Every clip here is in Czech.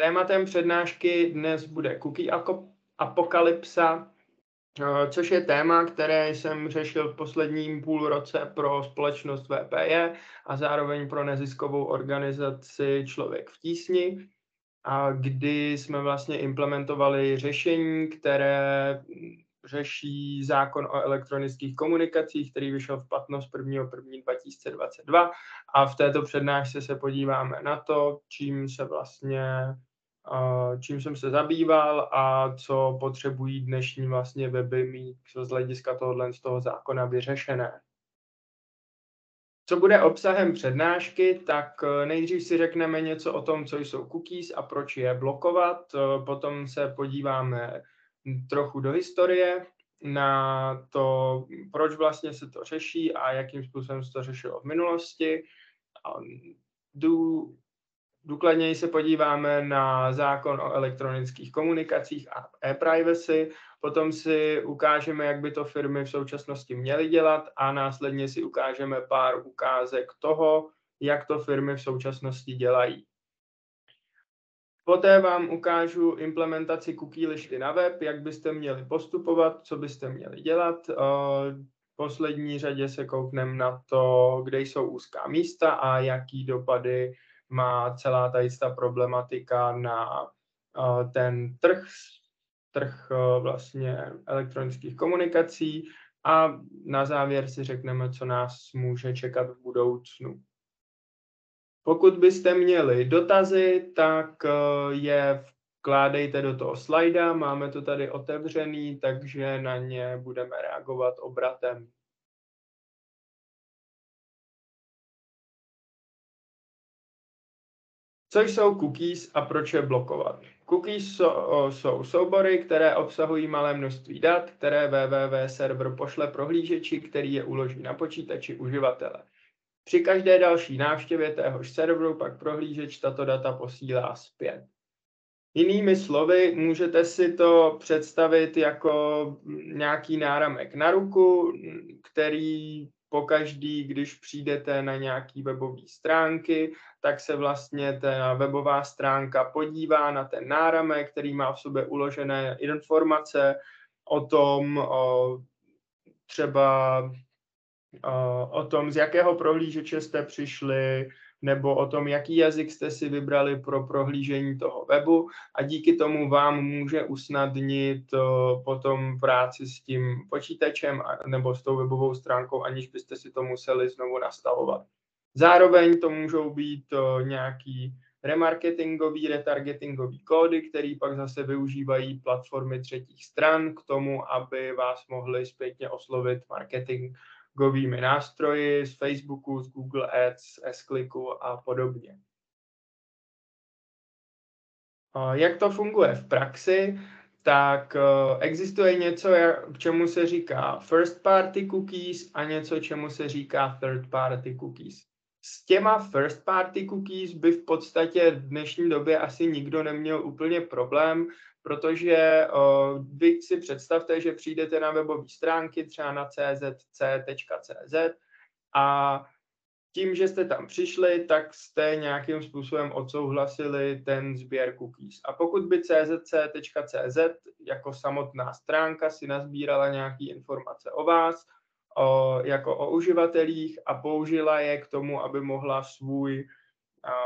Tématem přednášky dnes bude cookie apokalypsa, eh, což je téma, které jsem řešil v posledním půl roce pro společnost VPE a zároveň pro neziskovou organizaci Člověk v tísni, a kdy jsme vlastně implementovali řešení, které řeší zákon o elektronických komunikacích, který vyšel v platnost 1.1.2022 a v této přednášce se podíváme na to, čím se vlastně čím jsem se zabýval a co potřebují dnešní vlastně weby mít z hlediska tohohle z toho zákona vyřešené. Co bude obsahem přednášky, tak eh, nejdřív si řekneme něco o tom, co jsou cookies a proč je blokovat. Eh, potom se podíváme trochu do historie, na to, proč vlastně se to řeší a jakým způsobem se to řešilo v minulosti. Jdu Důkladněji se podíváme na zákon o elektronických komunikacích a e-privacy, potom si ukážeme, jak by to firmy v současnosti měly dělat a následně si ukážeme pár ukázek toho, jak to firmy v současnosti dělají. Poté vám ukážu implementaci cookie listy na web, jak byste měli postupovat, co byste měli dělat. V poslední řadě se koukneme na to, kde jsou úzká místa a jaký dopady má celá ta jistá problematika na uh, ten trh, trh uh, vlastně elektronických komunikací a na závěr si řekneme, co nás může čekat v budoucnu. Pokud byste měli dotazy, tak uh, je vkládejte do toho slajda, máme to tady otevřený, takže na ně budeme reagovat obratem. Co jsou cookies a proč je blokovat? Cookies jsou, jsou soubory, které obsahují malé množství dat, které www server pošle prohlížeči, který je uloží na počítači uživatele. Při každé další návštěvě téhož serveru pak prohlížeč tato data posílá zpět. Jinými slovy, můžete si to představit jako nějaký náramek na ruku, který pokaždý, když přijdete na nějaký webové stránky, tak se vlastně ta webová stránka podívá na ten náramek, který má v sobě uložené informace o tom, o, třeba o, o tom, z jakého prohlížeče jste přišli, nebo o tom, jaký jazyk jste si vybrali pro prohlížení toho webu a díky tomu vám může usnadnit potom práci s tím počítačem nebo s tou webovou stránkou, aniž byste si to museli znovu nastavovat. Zároveň to můžou být nějaký remarketingový, retargetingový kódy, který pak zase využívají platformy třetích stran k tomu, aby vás mohli zpětně oslovit marketing marketingovými nástroji z Facebooku, z Google Ads, z Clicku a podobně. Jak to funguje v praxi? Tak e, existuje něco, čemu se říká first party cookies a něco, čemu se říká third party cookies. S těma first party cookies by v podstatě v dnešní době asi nikdo neměl úplně problém, protože uh, vy si představte, že přijdete na webové stránky, třeba na czc.cz a tím, že jste tam přišli, tak jste nějakým způsobem odsouhlasili ten sběr cookies. A pokud by czc.cz jako samotná stránka si nazbírala nějaké informace o vás, o, jako o uživatelích a použila je k tomu, aby mohla svůj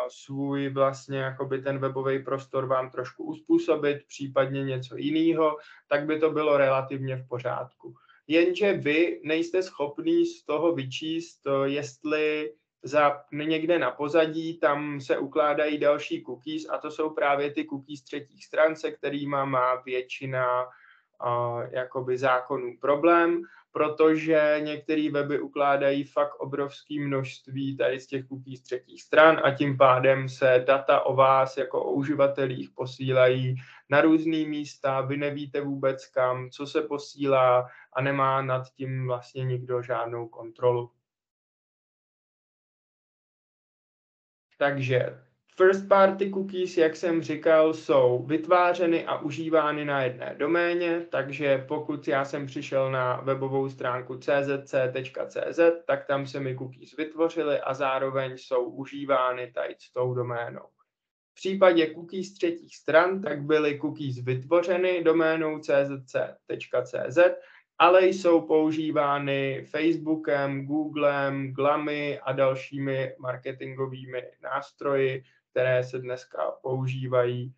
svůj vlastně jakoby ten webový prostor vám trošku uspůsobit, případně něco jiného, tak by to bylo relativně v pořádku. Jenže vy nejste schopný z toho vyčíst, jestli za někde na pozadí tam se ukládají další cookies a to jsou právě ty cookies třetích stran, se kterými má většina uh, jakoby zákonů problém protože některé weby ukládají fakt obrovské množství tady z těch cookies třetích stran a tím pádem se data o vás jako o uživatelích posílají na různé místa, vy nevíte vůbec kam, co se posílá a nemá nad tím vlastně nikdo žádnou kontrolu. Takže First party cookies, jak jsem říkal, jsou vytvářeny a užívány na jedné doméně, takže pokud já jsem přišel na webovou stránku czc.cz, tak tam se mi cookies vytvořily a zároveň jsou užívány tady s tou doménou. V případě cookies třetích stran tak byly cookies vytvořeny doménou czc.cz, ale jsou používány Facebookem, Googlem, Glamy a dalšími marketingovými nástroji, které se dneska používají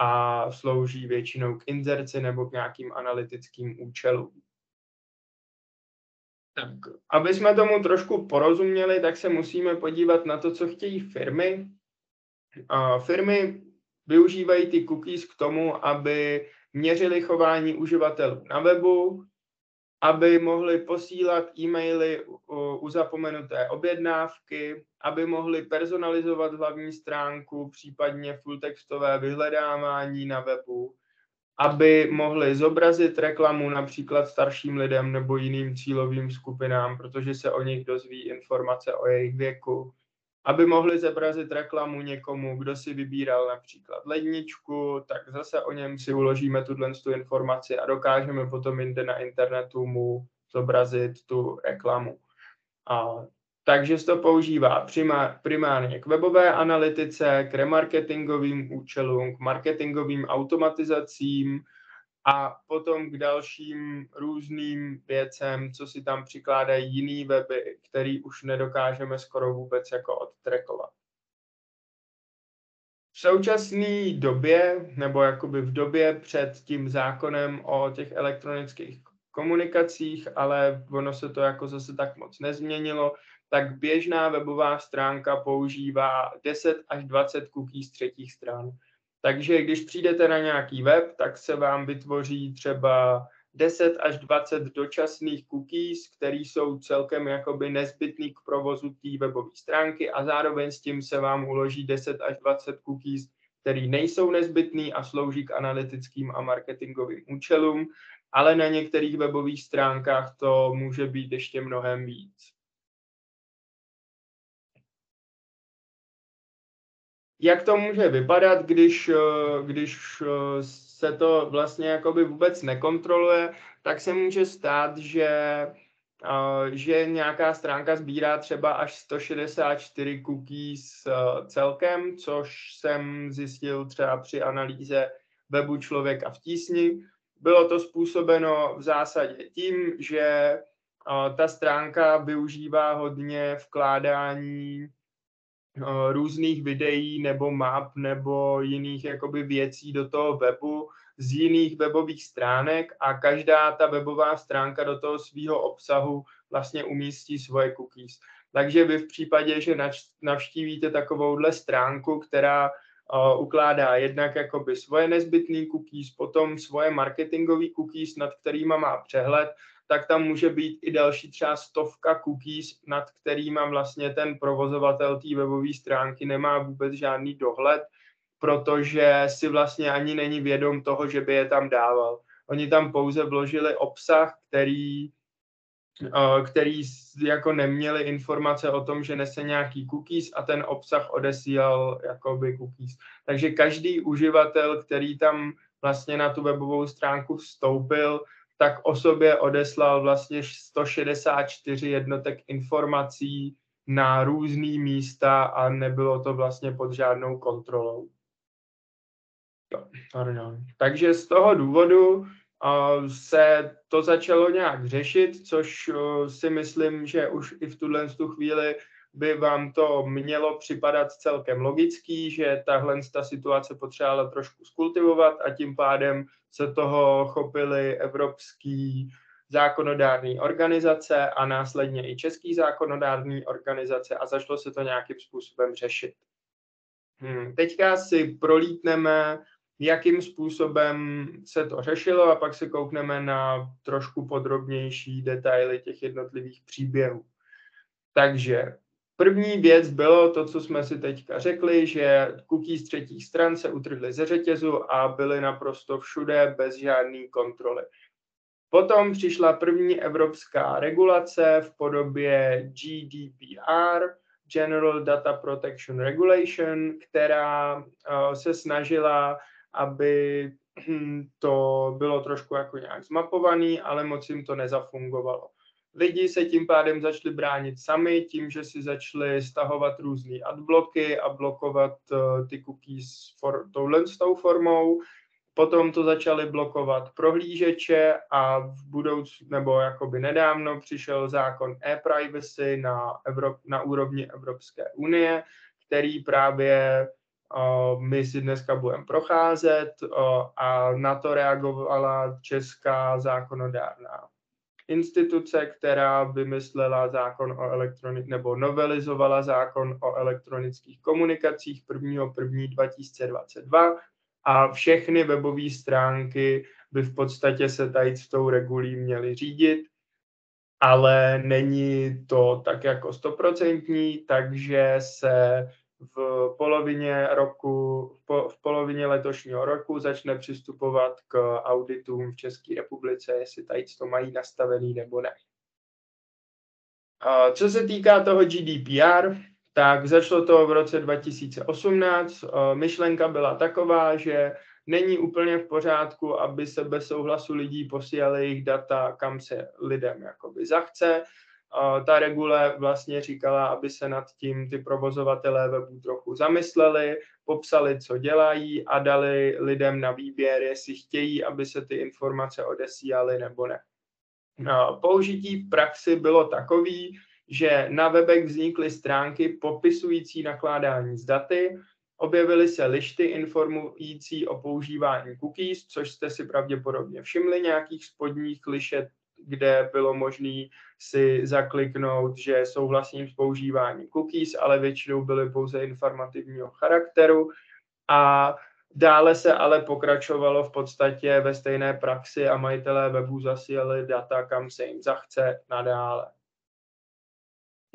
a slouží většinou k inzerci nebo k nějakým analytickým účelům. Tak, aby jsme tomu trošku porozuměli, tak se musíme podívat na to, co chtějí firmy. A firmy využívají ty cookies k tomu, aby měřili chování uživatelů na webu, aby mohli posílat e-maily u zapomenuté objednávky, aby mohli personalizovat hlavní stránku, případně full textové vyhledávání na webu, aby mohli zobrazit reklamu například starším lidem nebo jiným cílovým skupinám, protože se o nich dozví informace o jejich věku, aby mohli zobrazit reklamu někomu, kdo si vybíral například ledničku, tak zase o něm si uložíme tuhle tu informaci a dokážeme potom jinde na internetu mu zobrazit tu reklamu. A takže se to používá primárně k webové analytice, k remarketingovým účelům, k marketingovým automatizacím a potom k dalším různým věcem, co si tam přikládají jiný weby, který už nedokážeme skoro vůbec jako odtrekovat. V současné době, nebo jakoby v době před tím zákonem o těch elektronických komunikacích, ale ono se to jako zase tak moc nezměnilo, tak běžná webová stránka používá 10 až 20 cookies třetích stran. Takže když přijdete na nějaký web, tak se vám vytvoří třeba 10 až 20 dočasných cookies, které jsou celkem jakoby nezbytný k provozu té webové stránky a zároveň s tím se vám uloží 10 až 20 cookies, které nejsou nezbytný a slouží k analytickým a marketingovým účelům, ale na některých webových stránkách to může být ještě mnohem víc. Jak to může vypadat, když, eh, když eh, se to vlastně jakoby vůbec nekontroluje, tak se může stát, že, eh, že nějaká stránka sbírá třeba až 164 cookies celkem, což jsem zjistil třeba při analýze webu Člověka v tísni. Bylo to způsobeno v zásadě tím, že ta stránka využívá hodně vkládání různých videí nebo map nebo jiných jakoby věcí do toho webu z jiných webových stránek a každá ta webová stránka do toho svého obsahu vlastně umístí svoje cookies. Takže vy v případě, že navštívíte takovouhle stránku, která uh, ukládá jednak jakoby svoje nezbytné cookies, potom svoje marketingové cookies, nad kterými má přehled, tak tam může být i další třeba stovka cookies, nad kterýma vlastně ten provozovatel té webové stránky nemá vůbec žádný dohled, protože si vlastně ani není vědom toho, že by je tam dával. Oni tam pouze vložili obsah, který eh, který jako neměli informace o tom, že nese nějaký cookies a ten obsah odesílal jakoby cookies. Takže každý uživatel, který tam vlastně na tu webovou stránku vstoupil, tak o sobě odeslal vlastně 164 jednotek informací na různý místa a nebylo to vlastně pod žádnou kontrolou. Pardon. Takže z toho důvodu se to začalo nějak řešit, což si myslím, že už i v tuhle tu chvíli by vám to mělo připadat celkem logický, že tahle ta situace potřebovala trošku skultivovat a tím pádem se toho chopily evropský zákonodární organizace a následně i český zákonodární organizace a začalo se to nějakým způsobem řešit. Hmm. Teďka si prolítneme, jakým způsobem se to řešilo a pak se koukneme na trošku podrobnější detaily těch jednotlivých příběhů. Takže První věc bylo to, co jsme si teďka řekli, že cookies třetích stran se utrhly ze řetězu a byly naprosto všude bez žádné kontroly. Potom přišla první evropská regulace v podobě GDPR, General Data Protection Regulation, která uh, se snažila, aby hm, to bylo trošku jako nějak zmapovaný, ale moc jim to nezafungovalo. Lidi se tím pádem začali bránit sami tím, že si začali stahovat různé adbloky a blokovat uh, ty cookies for, touhle s tou formou. Potom to začali blokovat prohlížeče a v budoucnu, nebo jakoby nedávno přišel zákon e-privacy na, na úrovni Evropské unie, který právě uh, my si dneska budeme procházet uh, a na to reagovala česká zákonodárná instituce, která vymyslela zákon o elektronik nebo novelizovala zákon o elektronických komunikacích 1.1.2022 a všechny webové stránky by v podstatě se tady s tou regulí měly řídit, ale není to tak jako stoprocentní, takže se v polovině roku, v polovině letošního roku začne přistupovat k auditům v České republice, jestli tady to mají nastavený nebo ne. Co se týká toho GDPR, tak začalo to v roce 2018. Myšlenka byla taková, že není úplně v pořádku, aby se bez souhlasu lidí posílali jejich data, kam se lidem jakoby zachce ta regule vlastně říkala, aby se nad tím ty provozovatelé webu trochu zamysleli, popsali, co dělají a dali lidem na výběr, jestli chtějí, aby se ty informace odesílaly nebo ne. Použití v praxi bylo takový, že na webech vznikly stránky popisující nakládání s daty, objevily se lišty informující o používání cookies, což jste si pravděpodobně všimli, nějakých spodních lišet kde bylo možné si zakliknout, že souhlasím s používáním cookies, ale většinou byly pouze informativního charakteru. A dále se ale pokračovalo v podstatě ve stejné praxi a majitelé webu zasílali data, kam se jim zachce nadále.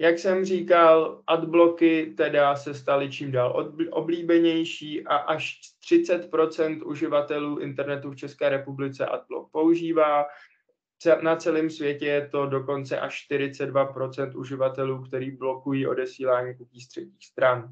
Jak jsem říkal, adbloky teda se staly čím dál oblíbenější a až 30% uživatelů internetu v České republice adblock používá, na celém světě je to dokonce až 42% uživatelů, který blokují odesílání cookies třetích stran.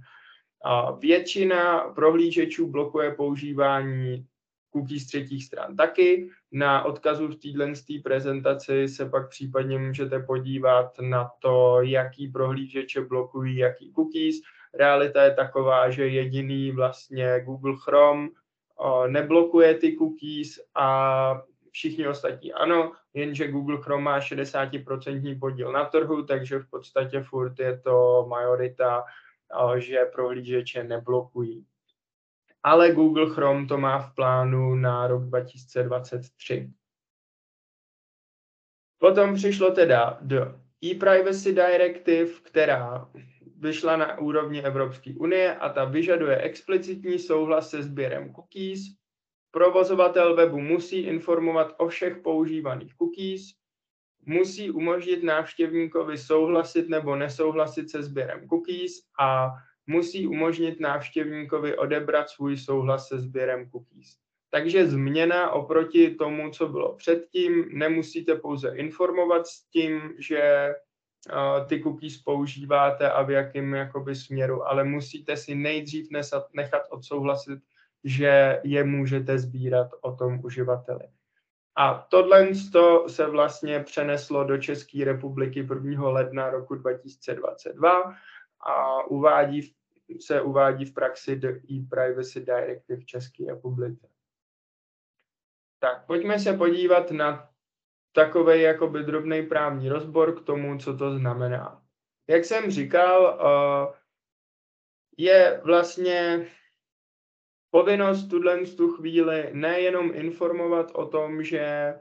A většina prohlížečů blokuje používání cookies třetích stran taky. Na odkazu v této prezentaci se pak případně můžete podívat na to, jaký prohlížeče blokují jaký cookies. Realita je taková, že jediný vlastně Google Chrome neblokuje ty cookies a všichni ostatní ano, jenže Google Chrome má 60% podíl na trhu, takže v podstatě furt je to majorita, že prohlížeče neblokují. Ale Google Chrome to má v plánu na rok 2023. Potom přišlo teda do e-privacy directive, která vyšla na úrovni Evropské unie a ta vyžaduje explicitní souhlas se sběrem cookies, Provozovatel webu musí informovat o všech používaných cookies, musí umožnit návštěvníkovi souhlasit nebo nesouhlasit se sběrem cookies a musí umožnit návštěvníkovi odebrat svůj souhlas se sběrem cookies. Takže změna oproti tomu, co bylo předtím, nemusíte pouze informovat s tím, že uh, ty cookies používáte a v jakém jakoby, směru, ale musíte si nejdřív nechat odsouhlasit že je můžete sbírat o tom uživateli. A tohle se vlastně přeneslo do České republiky 1. ledna roku 2022 a uvádí, se uvádí v praxi do e-Privacy Directive České republice. Tak pojďme se podívat na takový jakoby drobný právní rozbor k tomu, co to znamená. Jak jsem říkal, eh, je vlastně povinnost tuhle tu chvíli nejenom informovat o tom, že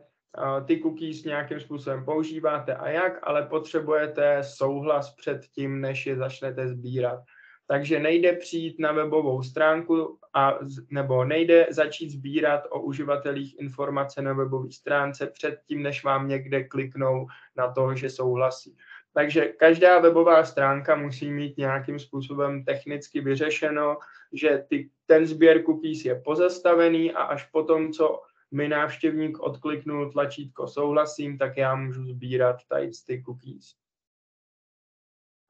ty cookies nějakým způsobem používáte a jak, ale potřebujete souhlas před tím, než je začnete sbírat. Takže nejde přijít na webovou stránku a, nebo nejde začít sbírat o uživatelích informace na webové stránce před tím, než vám někde kliknou na to, že souhlasí. Takže každá webová stránka musí mít nějakým způsobem technicky vyřešeno, že ty, ten sběr cookies je pozastavený a až potom, co mi návštěvník odkliknul tlačítko souhlasím, tak já můžu sbírat tady ty cookies.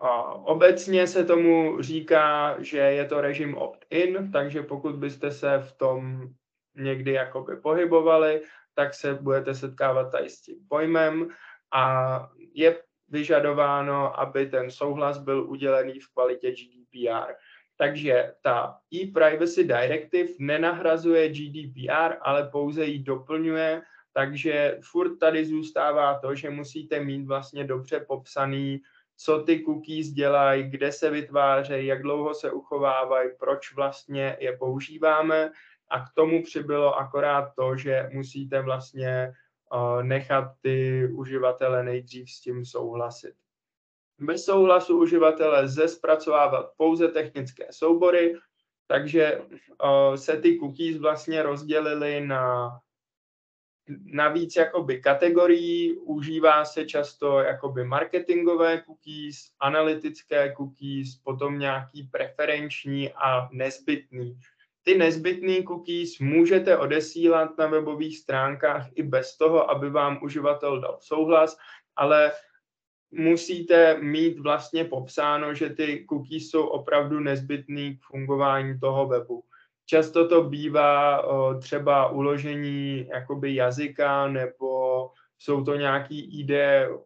A obecně se tomu říká, že je to režim opt-in, takže pokud byste se v tom někdy jakoby pohybovali, tak se budete setkávat tady s tím pojmem a je vyžadováno, aby ten souhlas byl udělený v kvalitě GDPR. Takže ta e-privacy directive nenahrazuje GDPR, ale pouze ji doplňuje, takže furt tady zůstává to, že musíte mít vlastně dobře popsaný, co ty cookies dělají, kde se vytvářejí, jak dlouho se uchovávají, proč vlastně je používáme. A k tomu přibylo akorát to, že musíte vlastně nechat ty uživatele nejdřív s tím souhlasit. Bez souhlasu uživatele lze zpracovávat pouze technické soubory, takže se ty cookies vlastně rozdělily na na víc jakoby kategorií, užívá se často jakoby marketingové cookies, analytické cookies, potom nějaký preferenční a nezbytný. Ty nezbytné cookies můžete odesílat na webových stránkách i bez toho, aby vám uživatel dal souhlas, ale musíte mít vlastně popsáno, že ty cookies jsou opravdu nezbytný k fungování toho webu. Často to bývá třeba uložení jakoby jazyka nebo jsou to nějaký ID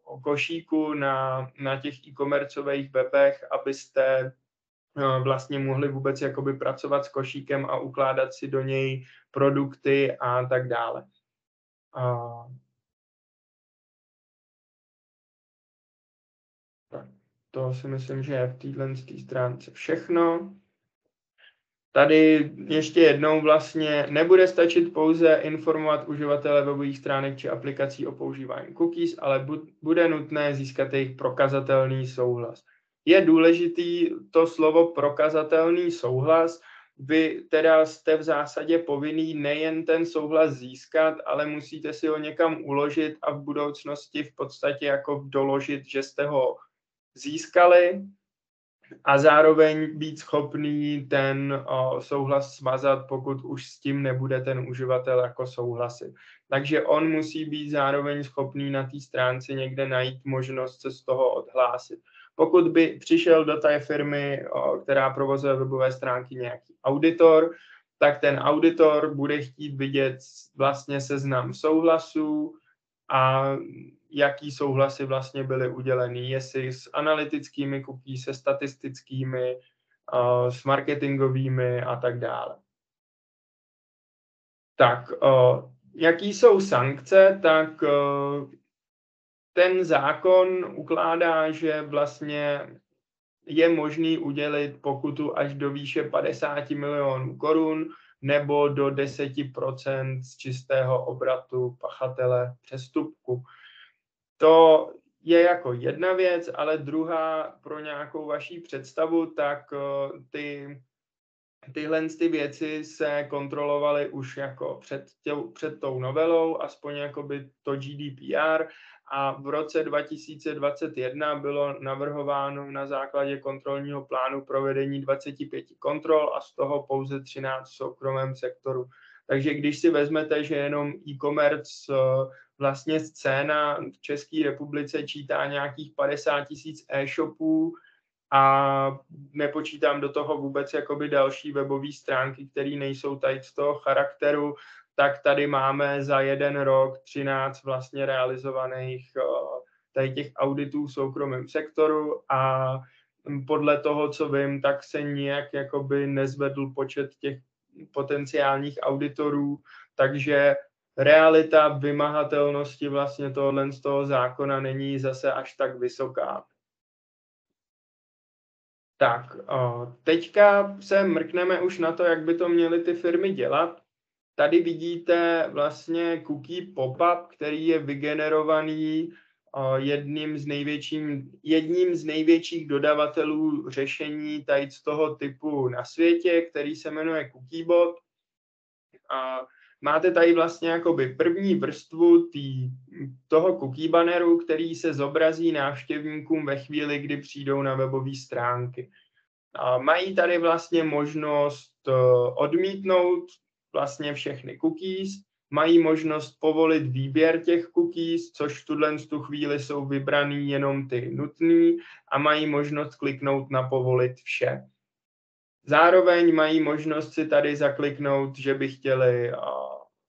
o košíku na, na těch e-commerceových webech, abyste vlastně mohli vůbec jakoby pracovat s košíkem a ukládat si do něj produkty a tak dále. A... Tak, to si myslím, že je v téhle stránce všechno. Tady ještě jednou vlastně nebude stačit pouze informovat uživatele webových stránek či aplikací o používání cookies, ale bude nutné získat jejich prokazatelný souhlas. Je důležitý to slovo prokazatelný souhlas, vy teda jste v zásadě povinný nejen ten souhlas získat, ale musíte si ho někam uložit a v budoucnosti v podstatě jako doložit, že jste ho získali a zároveň být schopný ten o, souhlas smazat, pokud už s tím nebude ten uživatel jako souhlasit. Takže on musí být zároveň schopný na té stránce někde najít možnost se z toho odhlásit. Pokud by přišel do té firmy, která provozuje webové stránky nějaký auditor, tak ten auditor bude chtít vidět vlastně seznam souhlasů a jaký souhlasy vlastně byly uděleny, jestli s analytickými cookies, se statistickými, s marketingovými a tak dále. Tak, jaký jsou sankce, tak ten zákon ukládá, že vlastně je možný udělit pokutu až do výše 50 milionů korun nebo do 10% z čistého obratu pachatele přestupku. To je jako jedna věc, ale druhá pro nějakou vaší představu, tak eh, ty, tyhle ty věci se kontrolovaly už jako před, tě, před tou novelou, aspoň jako by to GDPR a v roce 2021 bylo navrhováno na základě kontrolního plánu provedení 25 kontrol a z toho pouze 13 v soukromém sektoru. Takže když si vezmete, že jenom e-commerce eh, vlastně scéna v České republice čítá nějakých 50 tisíc e-shopů a nepočítám do toho vůbec jakoby další webové stránky, které nejsou tady z toho charakteru, tak tady máme za jeden rok 13 vlastně realizovaných eh, tady těch auditů v soukromém sektoru a podle toho, co vím, tak se nijak jakoby nezvedl počet těch potenciálních auditorů, takže realita vymahatelnosti vlastně tohle z toho zákona není zase až tak vysoká. Tak, teďka se mrkneme už na to, jak by to měly ty firmy dělat. Tady vidíte vlastně cookie pop-up, který je vygenerovaný jedním z, největším, jedním z největších dodavatelů řešení tady z toho typu na světě, který se jmenuje Cookiebot. A máte tady vlastně jakoby první vrstvu tý, toho cookie banneru, který se zobrazí návštěvníkům ve chvíli, kdy přijdou na webové stránky. A mají tady vlastně možnost eh, odmítnout vlastně všechny cookies, mají možnost povolit výběr těch cookies, což v tuhle tu chvíli jsou vybraný jenom ty nutný a mají možnost kliknout na povolit vše. Zároveň mají možnost si tady zakliknout, že by chtěli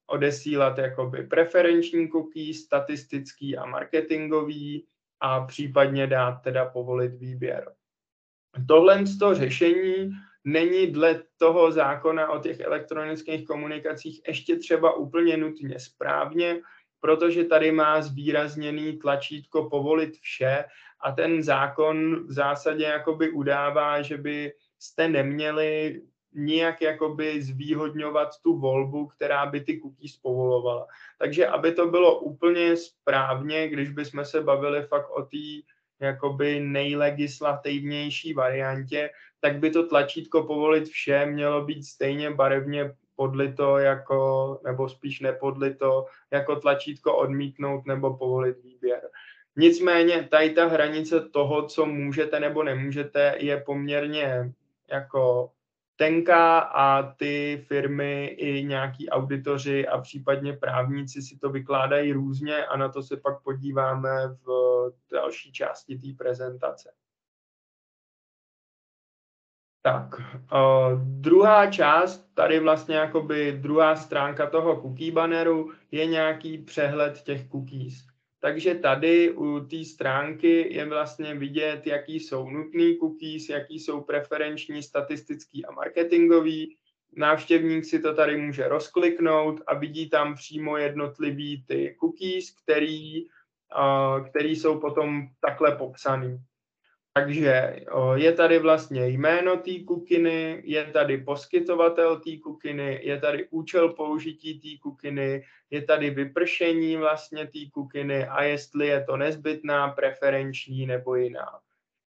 odesílat jakoby preferenční cookies, statistický a marketingový a případně dát teda povolit výběr. Tohle z toho řešení není dle toho zákona o těch elektronických komunikacích ještě třeba úplně nutně správně, protože tady má zvýrazněný tlačítko povolit vše a ten zákon v zásadě jakoby udává, že by jste neměli nijak jakoby zvýhodňovat tu volbu, která by ty cookies povolovala. Takže aby to bylo úplně správně, když bychom se bavili fakt o té jakoby nejlegislativnější variantě, tak by to tlačítko povolit vše mělo být stejně barevně podlito jako, nebo spíš nepodlito, jako tlačítko odmítnout nebo povolit výběr. Nicméně tady ta hranice toho, co můžete nebo nemůžete, je poměrně jako tenká a ty firmy i nějaký auditoři a případně právníci si to vykládají různě a na to se pak podíváme v další části té prezentace. Tak, uh, druhá část, tady vlastně jakoby druhá stránka toho cookie banneru je nějaký přehled těch cookies. Takže tady u té stránky je vlastně vidět, jaký jsou nutný cookies, jaký jsou preferenční, statistický a marketingový. Návštěvník si to tady může rozkliknout a vidí tam přímo jednotlivý ty cookies, který, který jsou potom takhle popsaný. Takže je tady vlastně jméno té kukiny, je tady poskytovatel té kukiny, je tady účel použití té kukiny, je tady vypršení vlastně té kukiny a jestli je to nezbytná, preferenční nebo jiná.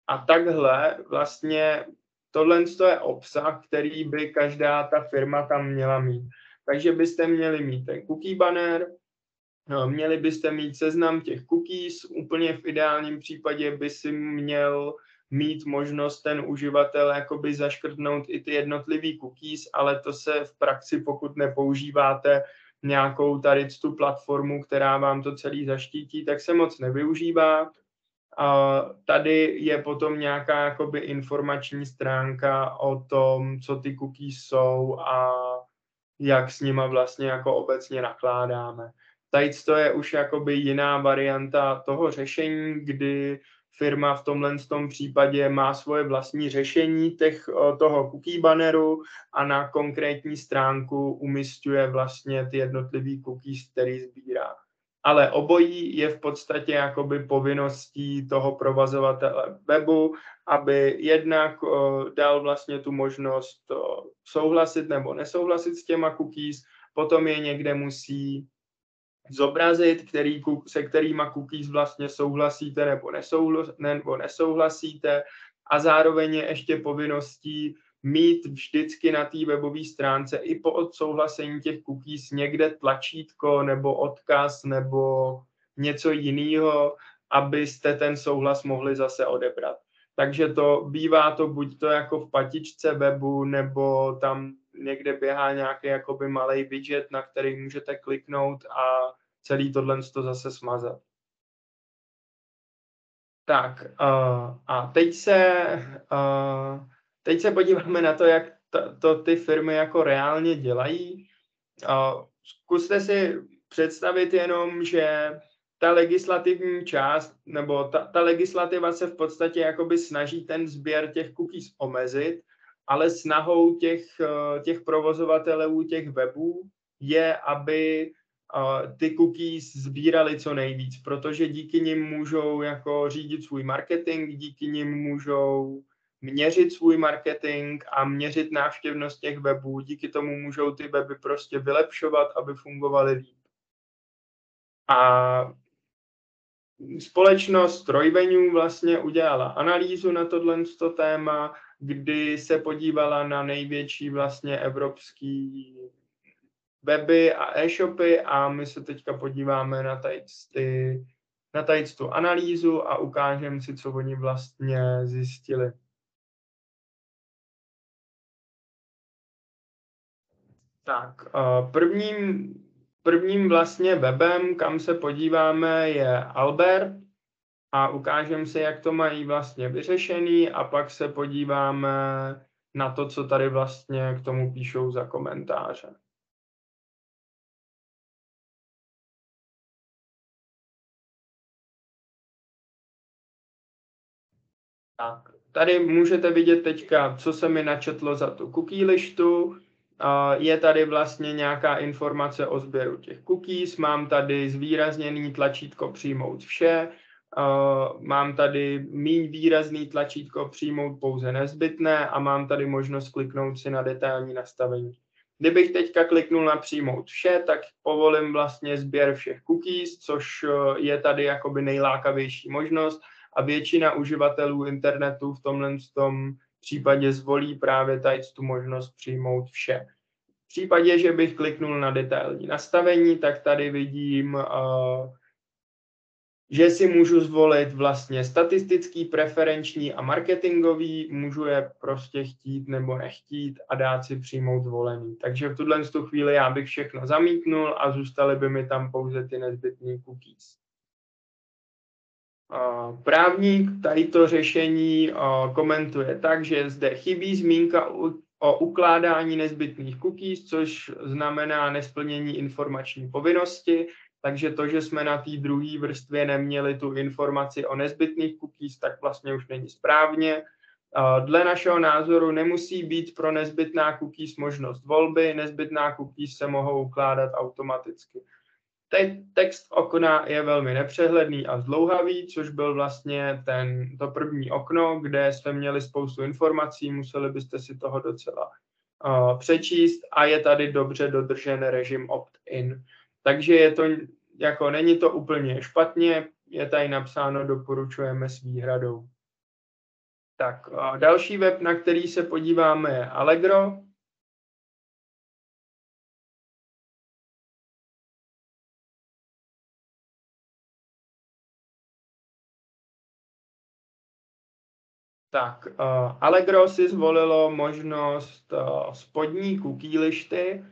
A takhle vlastně tohle je obsah, který by každá ta firma tam měla mít. Takže byste měli mít ten cookie banner, měli byste mít seznam těch cookies, úplně v ideálním případě by si měl mít možnost ten uživatel jakoby zaškrtnout i ty jednotlivý cookies, ale to se v praxi, pokud nepoužíváte nějakou tady tu platformu, která vám to celý zaštítí, tak se moc nevyužívá. A tady je potom nějaká jakoby informační stránka o tom, co ty cookies jsou a jak s nima vlastně jako obecně nakládáme. Tady to je už jakoby jiná varianta toho řešení, kdy firma v tomhle tom případě má svoje vlastní řešení těch, toho cookie banneru a na konkrétní stránku umistuje vlastně ty jednotlivý cookies, který sbírá. Ale obojí je v podstatě jakoby povinností toho provazovatele webu, aby jednak dal vlastně tu možnost souhlasit nebo nesouhlasit s těma cookies, potom je někde musí zobrazit, který, se kterýma cookies vlastně souhlasíte nebo, nesouhlas, nebo nesouhlasíte a zároveň je ještě povinností mít vždycky na té webové stránce i po odsouhlasení těch cookies někde tlačítko nebo odkaz nebo něco jiného, abyste ten souhlas mohli zase odebrat. Takže to bývá to buď to jako v patičce webu, nebo tam někde běhá nějaký jakoby malý widget, na který můžete kliknout a celý tohle to zase smazat. Tak uh, a teď se, uh, teď se podíváme na to, jak to, to ty firmy jako reálně dělají. Uh, zkuste si představit jenom, že ta legislativní část, nebo ta, ta legislativa se v podstatě jakoby snaží ten sběr těch cookies omezit, ale snahou těch, těch provozovatelů těch webů je, aby ty cookies sbírali co nejvíc, protože díky nim můžou jako řídit svůj marketing, díky nim můžou měřit svůj marketing a měřit návštěvnost těch webů, díky tomu můžou ty weby prostě vylepšovat, aby fungovaly líp. A společnost Trojvenue vlastně udělala analýzu na tohle téma, kdy se podívala na největší vlastně evropský weby a e-shopy a my se teďka podíváme na tady, ty, na tady tu analýzu a ukážeme si, co oni vlastně zjistili. Tak, prvním, prvním vlastně webem, kam se podíváme, je Albert a ukážeme si, jak to mají vlastně vyřešený a pak se podíváme na to, co tady vlastně k tomu píšou za komentáře. Tak, tady můžete vidět teďka, co se mi načetlo za tu cookie lištu. Je tady vlastně nějaká informace o sběru těch cookies, mám tady zvýrazněný tlačítko přijmout vše, mám tady méně výrazný tlačítko přijmout pouze nezbytné a mám tady možnost kliknout si na detailní nastavení. Kdybych teďka kliknul na přijmout vše, tak povolím vlastně sběr všech cookies, což e, je tady jakoby nejlákavější možnost a většina uživatelů internetu v tomhle tom případě zvolí právě tady tu možnost přijmout vše. V případě, že bych kliknul na detailní nastavení, tak tady vidím uh, že si můžu zvolit vlastně statistický, preferenční a marketingový, můžu je prostě chtít nebo nechtít a dát si přijmout zvolený. Takže v tuhle chvíli já bych všechno zamítnul a zůstaly by mi tam pouze ty nezbytné cookies. Právník tady to řešení komentuje tak, že zde chybí zmínka o ukládání nezbytných cookies, což znamená nesplnění informační povinnosti, takže to, že jsme na té druhé vrstvě neměli tu informaci o nezbytných cookies, tak vlastně už není správně. Dle našeho názoru nemusí být pro nezbytná cookies možnost volby, nezbytná cookies se mohou ukládat automaticky. Teď text okna je velmi nepřehledný a zdlouhavý, což byl vlastně ten, to první okno, kde jsme měli spoustu informací, museli byste si toho docela uh, přečíst a je tady dobře dodržen režim opt-in. Takže je to, jako není to úplně špatně, je tady napsáno doporučujeme s výhradou. Tak další web, na který se podíváme, je Allegro. Tak, uh, Allegro si zvolilo možnost uh, spodní cookie lišty,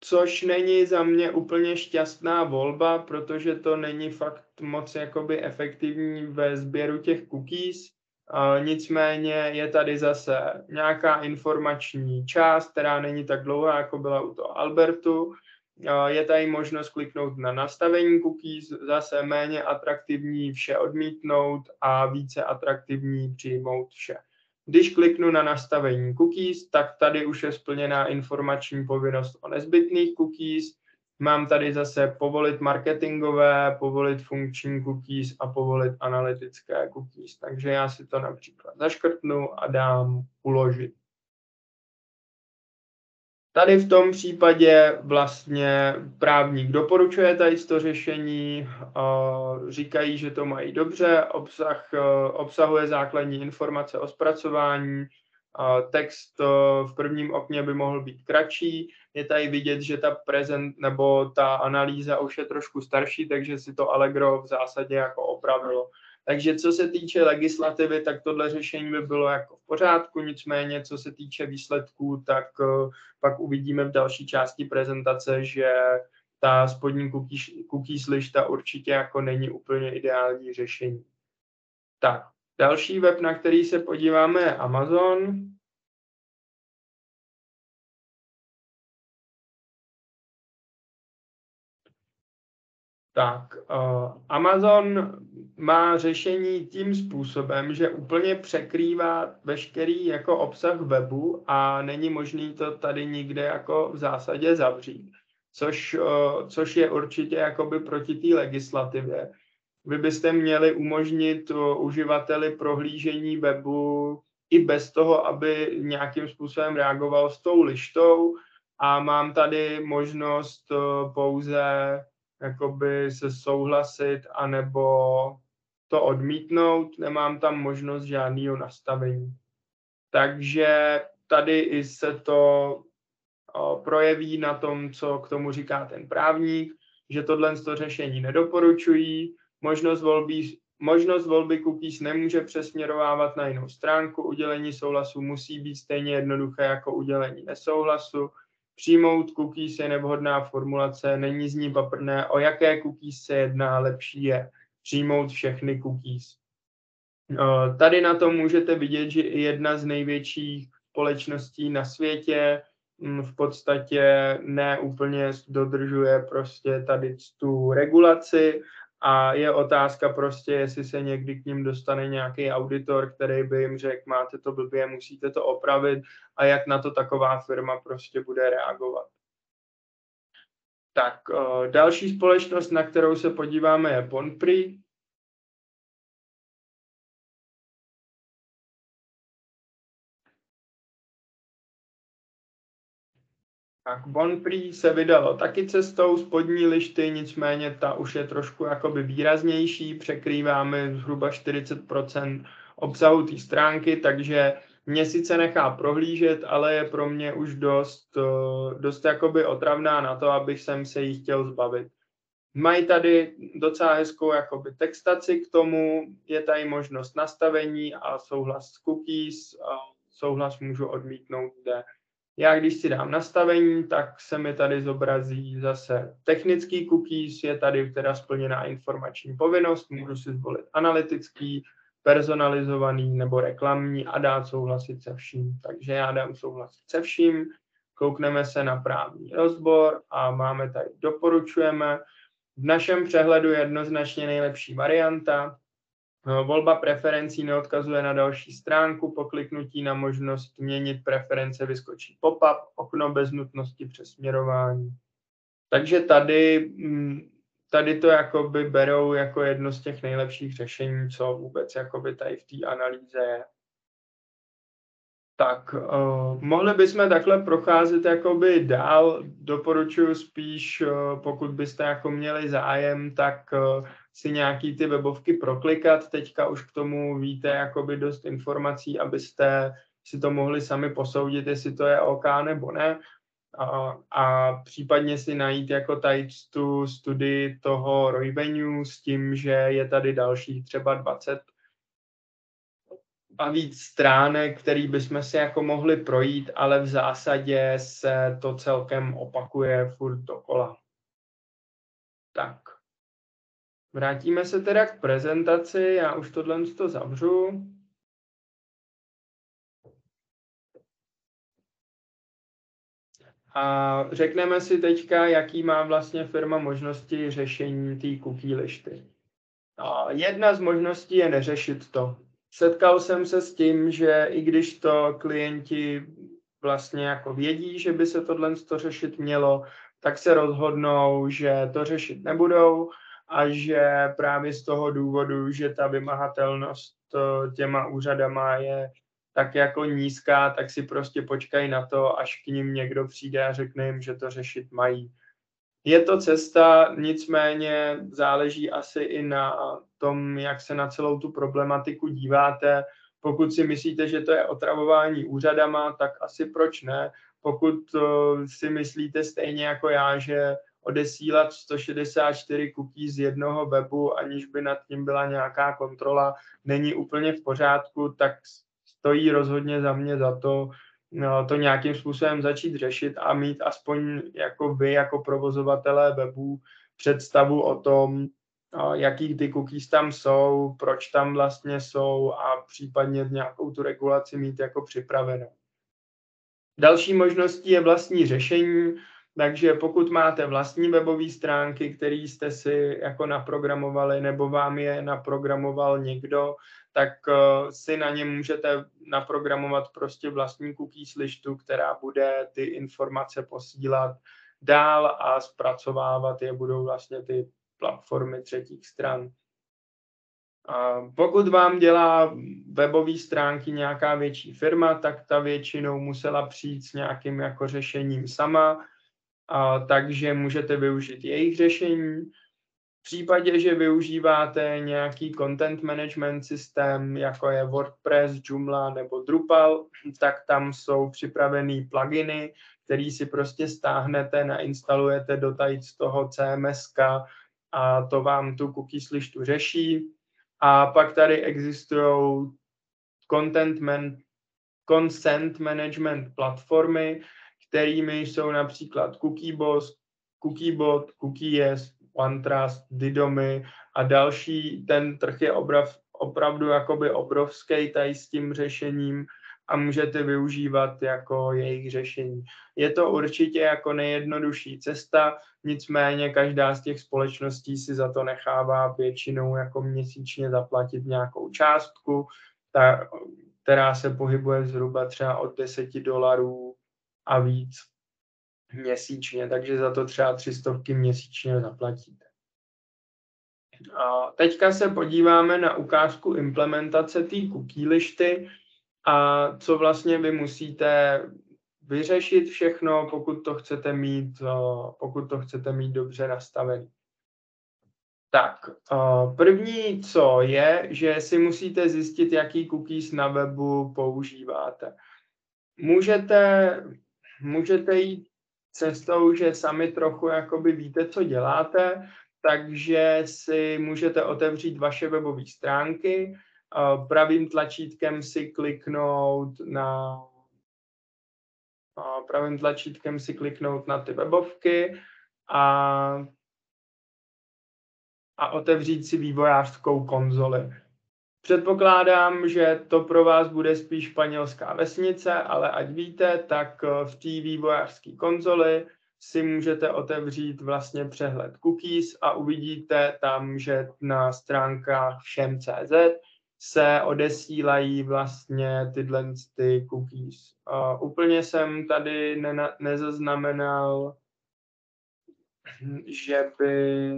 což není za mě úplně šťastná volba, protože to není fakt moc jakoby efektivní ve sběru těch cookies. Uh, nicméně je tady zase nějaká informační část, která není tak dlouhá, jako byla u toho Albertu. Je tady možnost kliknout na nastavení cookies, zase méně atraktivní vše odmítnout a více atraktivní přijmout vše. Když kliknu na nastavení cookies, tak tady už je splněná informační povinnost o nezbytných cookies. Mám tady zase povolit marketingové, povolit funkční cookies a povolit analytické cookies. Takže já si to například zaškrtnu a dám uložit. Tady v tom případě vlastně právník doporučuje tady to řešení, říkají, že to mají dobře, obsah, obsahuje základní informace o zpracování, text v prvním okně by mohl být kratší, je tady vidět, že ta prezent nebo ta analýza už je trošku starší, takže si to Allegro v zásadě jako opravilo. Takže co se týče legislativy, tak tohle řešení by bylo jako v pořádku, nicméně co se týče výsledků, tak uh, pak uvidíme v další části prezentace, že ta spodní cookies lišta určitě jako není úplně ideální řešení. Tak, další web, na který se podíváme, je Amazon. Tak, uh, Amazon má řešení tím způsobem, že úplně překrývá veškerý jako obsah webu a není možný to tady nikde jako v zásadě zavřít, což, uh, což je určitě jakoby proti té legislativě. Vy byste měli umožnit uh, uživateli prohlížení webu i bez toho, aby nějakým způsobem reagoval s tou lištou a mám tady možnost uh, pouze jakoby se souhlasit anebo to odmítnout, nemám tam možnost žádného nastavení. Takže tady i se to projeví na tom, co k tomu říká ten právník, že tohle to řešení nedoporučují, možnost volby, možnost volby cookies nemůže přesměrovávat na jinou stránku, udělení souhlasu musí být stejně jednoduché jako udělení nesouhlasu, Přijmout cookies je nevhodná formulace, není z ní paprné, o jaké cookies se jedná, lepší je přijmout všechny cookies. Tady na tom můžete vidět, že i jedna z největších společností na světě mm, v podstatě neúplně dodržuje prostě tady tu regulaci a je otázka prostě, jestli se někdy k ním dostane nějaký auditor, který by jim řekl, máte to blbě, musíte to opravit a jak na to taková firma prostě bude reagovat. Tak uh, další společnost, na kterou se podíváme, je Bonprix. Tak Bonprix se vydalo taky cestou spodní lišty, nicméně ta už je trošku jakoby výraznější, překrýváme zhruba 40% obsahu té stránky, takže mě sice nechá prohlížet, ale je pro mě už dost, eh, dost jakoby otravná na to, abych jsem se jí chtěl zbavit. Mají tady docela hezkou jakoby textaci k tomu, je tady možnost nastavení a souhlas s cookies, a souhlas můžu odmítnout zde. Já když si dám nastavení, tak se mi tady zobrazí zase technický cookies, je tady teda splněná informační povinnost, můžu si zvolit analytický, personalizovaný nebo reklamní a dát souhlasit se vším. Takže já dám souhlasit se vším, koukneme se na právní rozbor a máme tady doporučujeme. V našem přehledu je jednoznačně nejlepší varianta. Volba preferencí neodkazuje na další stránku, po kliknutí na možnost měnit preference vyskočí pop-up, okno bez nutnosti přesměrování. Takže tady mm, tady to jakoby berou jako jedno z těch nejlepších řešení, co vůbec jakoby tady v té analýze je. Tak, uh, mohli bychom takhle procházet jakoby dál. Doporučuji spíš, uh, pokud byste jako měli zájem, tak uh, si nějaký ty webovky proklikat. Teďka už k tomu víte jakoby dost informací, abyste si to mohli sami posoudit, jestli to je OK nebo ne a, a případně si najít jako tady tu studii toho revenue s tím, že je tady dalších třeba 20 a víc stránek, který bychom si jako mohli projít, ale v zásadě se to celkem opakuje furt dokola. Tak. Vrátíme se teda k prezentaci, já už tohle to zavřu. A řekneme si teďka, jaký má vlastně firma možnosti řešení té cookie lišty. A jedna z možností je neřešit to. Setkal jsem se s tím, že i když to klienti vlastně jako vědí, že by se tohle to řešit mělo, tak se rozhodnou, že to řešit nebudou a že právě z toho důvodu, že ta vymahatelnost eh, těma úřadama je tak jako nízká, tak si prostě počkají na to, až k ním někdo přijde a řekne jim, že to řešit mají. Je to cesta, nicméně záleží asi i na tom, jak se na celou tu problematiku díváte. Pokud si myslíte, že to je otravování úřadama, tak asi proč ne. Pokud si myslíte stejně jako já, že odesílat 164 cookies z jednoho webu, aniž by nad tím byla nějaká kontrola, není úplně v pořádku, tak stojí rozhodně za mě za to no, to nějakým způsobem začít řešit a mít aspoň jako vy, jako provozovatelé webů, představu o tom, jaký ty cookies tam jsou, proč tam vlastně jsou a případně nějakou tu regulaci mít jako připravenou. Další možností je vlastní řešení, takže pokud máte vlastní webové stránky, které jste si jako naprogramovali nebo vám je naprogramoval někdo, tak uh, si na ně můžete naprogramovat prostě vlastní cookies listu, která bude ty informace posílat dál a zpracovávat je budou vlastně ty platformy třetích stran. A pokud vám dělá webové stránky nějaká větší firma, tak ta většinou musela přijít s nějakým jako řešením sama, a, takže můžete využít jejich řešení. V případě, že využíváte nějaký content management systém, jako je WordPress, Joomla nebo Drupal, tak tam jsou připravený pluginy, který si prostě stáhnete, nainstalujete do z toho CMS a to vám tu cookies listu řeší. A pak tady existují content man, consent management platformy, kterými jsou například Cookieboss, Cookiebot, Cookies, OneTrust, Didomy a další. Ten trh je obrav, opravdu jakoby obrovský tady s tím řešením a můžete využívat jako jejich řešení. Je to určitě jako nejjednodušší cesta, nicméně každá z těch společností si za to nechává většinou jako měsíčně zaplatit nějakou částku, ta, která se pohybuje zhruba třeba od 10 dolarů a víc měsíčně, takže za to třeba 300 měsíčně zaplatíte. A teďka se podíváme na ukázku implementace té cookie lišty a co vlastně vy musíte vyřešit všechno, pokud to chcete mít, pokud to chcete mít dobře nastavené. Tak, první, co je, že si musíte zjistit, jaký cookies na webu používáte. Můžete, můžete jít cestou, že sami trochu jakoby víte, co děláte, takže si můžete otevřít vaše webové stránky, pravým tlačítkem si kliknout na pravým tlačítkem si kliknout na ty webovky a, a otevřít si vývojářskou konzoli. Předpokládám, že to pro vás bude spíš španělská vesnice, ale ať víte, tak v té vývojářské konzoli si můžete otevřít vlastně přehled cookies a uvidíte tam, že na stránkách všem.cz se odesílají vlastně tyhle ty cookies. Uh, úplně jsem tady nena, nezaznamenal, že by,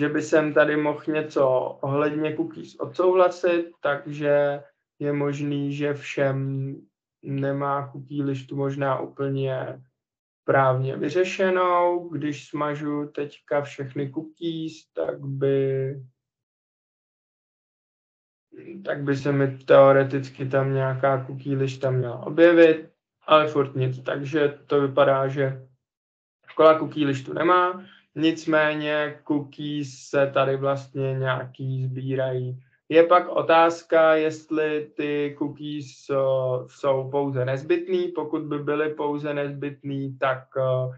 že by jsem tady mohl něco ohledně cookies odsouhlasit, takže je možný, že všem nemá cookie listu možná úplně právně vyřešenou. Když smažu teďka všechny cookies, tak by tak by se mi teoreticky tam nějaká cookie list tam měla objevit, ale furt nic. Takže to vypadá, že škola cookie listu nemá, nicméně cookies se tady vlastně nějaký sbírají. Je pak otázka, jestli ty cookies jsou pouze nezbytný. Pokud by byly pouze nezbytný, tak eh,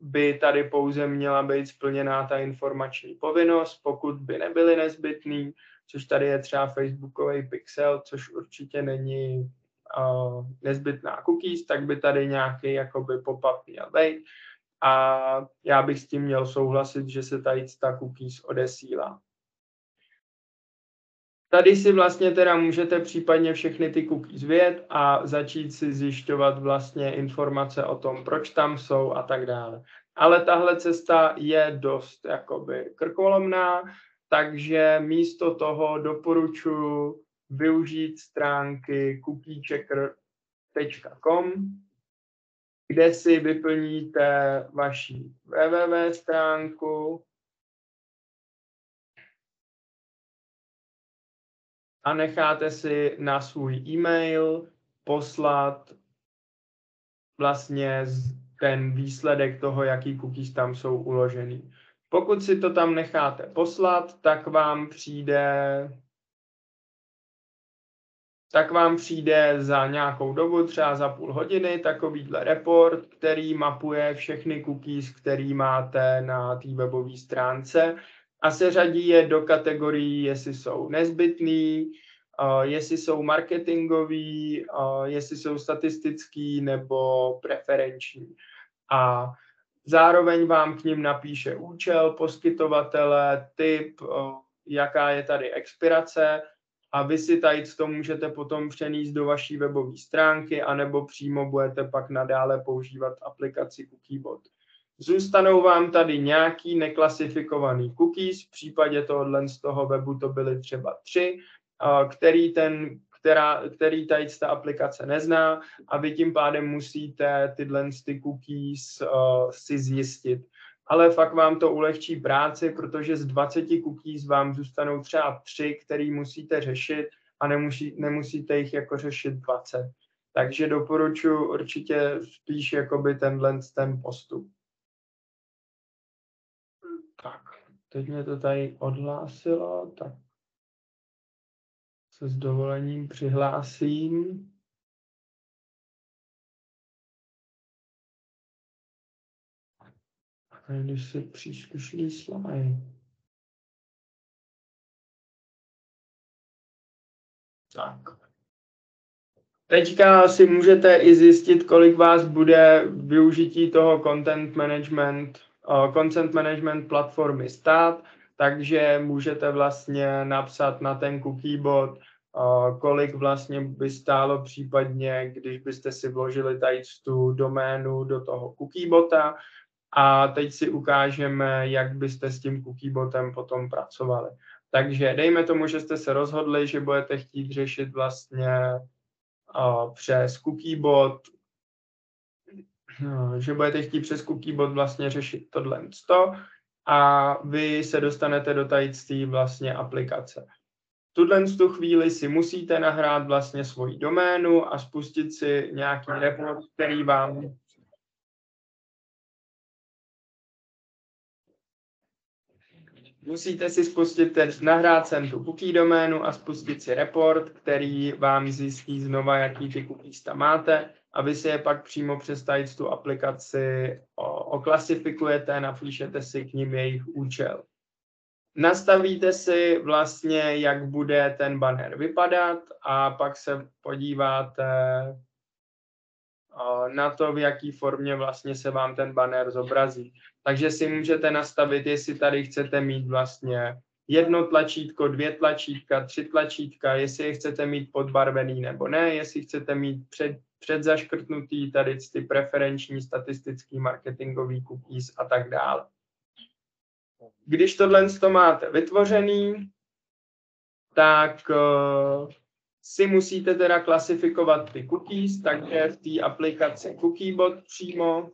by tady pouze měla být splněná ta informační povinnost. Pokud by nebyly nezbytný, což tady je třeba Facebookový pixel, což určitě není uh, nezbytná cookies, tak by tady nějaký jakoby pop-up měl být. A já bych s tím měl souhlasit, že se tady ta cookies odesílá. Tady si vlastně teda můžete případně všechny ty cookies vyjet a začít si zjišťovat vlastně informace o tom, proč tam jsou a tak dále. Ale tahle cesta je dost jakoby krkolomná, takže místo toho doporučuji využít stránky cookiechecker.com, kde si vyplníte vaši www stránku a necháte si na svůj e-mail poslat vlastně ten výsledek toho, jaký cookies tam jsou uložený. Pokud si to tam necháte poslat, tak vám přijde tak vám přijde za nějakou dobu, třeba za půl hodiny, takovýhle report, který mapuje všechny cookies, který máte na té webové stránce a seřadí je do kategorií, jestli jsou nezbytný, uh, jestli jsou marketingový, uh, jestli jsou statistický nebo preferenční. A zároveň vám k ním napíše účel poskytovatele, typ, uh, jaká je tady expirace a vy si tady to můžete potom přenést do vaší webové stránky anebo přímo budete pak nadále používat aplikaci Cookiebot. Zůstanou vám tady nějaký neklasifikovaný cookies, v případě tohohle z toho webu to byly třeba tři, který, ten, která, který tady ta aplikace nezná a vy tím pádem musíte tyhle ty cookies uh, si zjistit. Ale fakt vám to ulehčí práci, protože z 20 cookies vám zůstanou třeba tři, který musíte řešit a nemusí, nemusíte jich jako řešit 20. Takže doporučuji určitě spíš jakoby tenhle ten postup. Tak, teď mě to tady odhlásilo, tak se s dovolením přihlásím. Když se příslušný slide. Tak. Teďka si můžete i zjistit, kolik vás bude využití toho content management, uh, content management platformy stát, takže můžete vlastně napsat na ten cookie bot, uh, kolik vlastně by stálo případně, když byste si vložili tady tu doménu do toho cookie bota a teď si ukážeme, jak byste s tím cookie botem potom pracovali. Takže dejme tomu, že jste se rozhodli, že budete chtít řešit vlastně uh, přes cookiebot, uh, že budete chtít přes cookiebot vlastně řešit tohle a vy se dostanete do tady vlastně aplikace. Tuhle tu chvíli si musíte nahrát vlastně svoji doménu a spustit si nějaký report, který vám Musíte si spustit ten, nahrát sem tu cookie doménu a spustit si report, který vám zjistí znova, jaký ty cookies tam máte a vy si je pak přímo přes tu aplikaci oklasifikujete, napíšete si k ním jejich účel. Nastavíte si vlastně, jak bude ten banner vypadat a pak se podíváte na to, v jaký formě vlastně se vám ten banner zobrazí. Takže si můžete nastavit, jestli tady chcete mít vlastně jedno tlačítko, dvě tlačítka, tři tlačítka, jestli je chcete mít podbarvený nebo ne, jestli chcete mít před, předzaškrtnutý tady ty preferenční statistický marketingový cookies a tak dále. Když tohle to máte vytvořený, tak uh, si musíte teda klasifikovat ty cookies, takže v té aplikaci Cookiebot přímo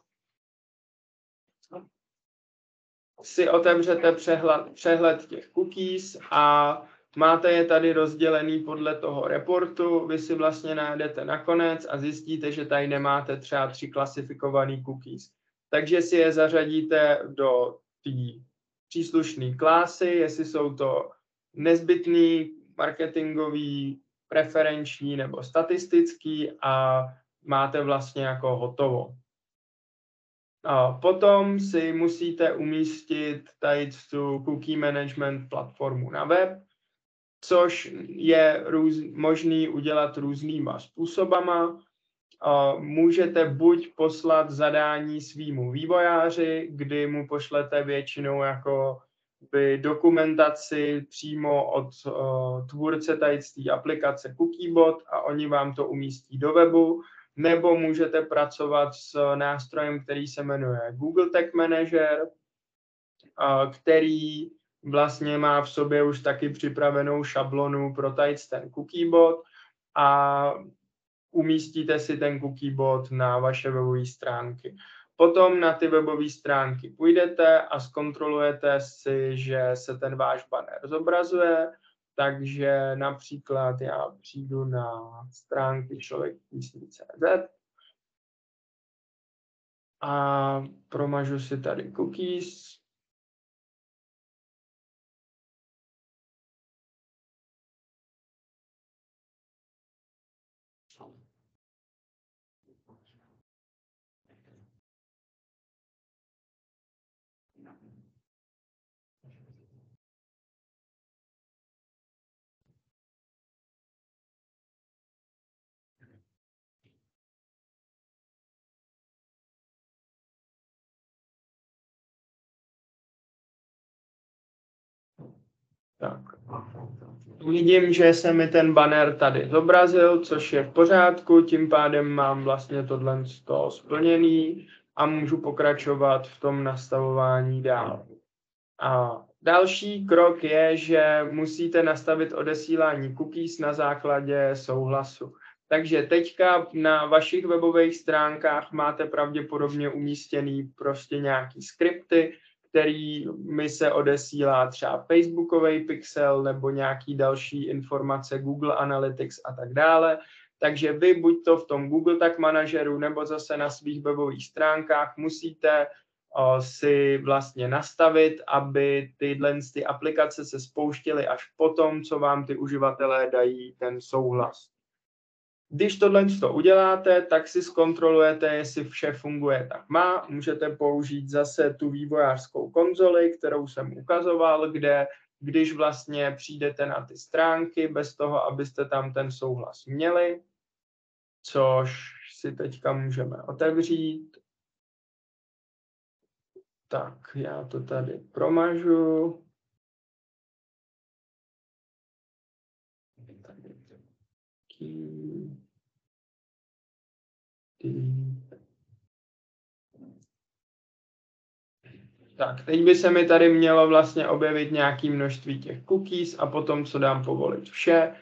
si otevřete přehled, přehled těch cookies a máte je tady rozdělený podle toho reportu, vy si vlastně najdete nakonec a zjistíte, že tady nemáte třeba tři klasifikované cookies. Takže si je zařadíte do té příslušné klásy, jestli jsou to nezbytný marketingový preferenční nebo statistický a máte vlastně jako hotovo. A potom si musíte umístit tady tu cookie management platformu na web, což je růz, možný udělat různýma způsobama. A můžete buď poslat zadání svýmu vývojáři, kdy mu pošlete většinou jako by dokumentaci přímo od uh, tvůrce tady aplikace Cookiebot a oni vám to umístí do webu, nebo můžete pracovat s nástrojem, který se jmenuje Google Tag Manager, který vlastně má v sobě už taky připravenou šablonu pro ten Cookiebot a umístíte si ten Cookiebot na vaše webové stránky. Potom na ty webové stránky půjdete a zkontrolujete si, že se ten váš banner zobrazuje, takže například já přijdu na stránky člověkpísní.cz a promažu si tady cookies, Vidím, že se mi ten banner tady zobrazil, což je v pořádku, tím pádem mám vlastně tohle z toho splněný a můžu pokračovat v tom nastavování dál. A další krok je, že musíte nastavit odesílání cookies na základě souhlasu. Takže teďka na vašich webových stránkách máte pravděpodobně umístěný prostě nějaký skripty, který mi se odesílá třeba Facebookový pixel nebo nějaký další informace Google Analytics a tak dále. Takže vy buď to v tom Google Tag Manageru nebo zase na svých webových stránkách musíte o, si vlastně nastavit, aby tyhle ty aplikace se spouštěly až potom, co vám ty uživatelé dají ten souhlas. Když tohle to uděláte, tak si zkontrolujete, jestli vše funguje tak má. Můžete použít zase tu vývojářskou konzoli, kterou jsem ukazoval, kde když vlastně přijdete na ty stránky bez toho, abyste tam ten souhlas měli, což si teďka můžeme otevřít. Tak, já to tady promažu. Tak, teď by se mi tady mělo vlastně objevit nějaké množství těch cookies a potom, co dám povolit vše,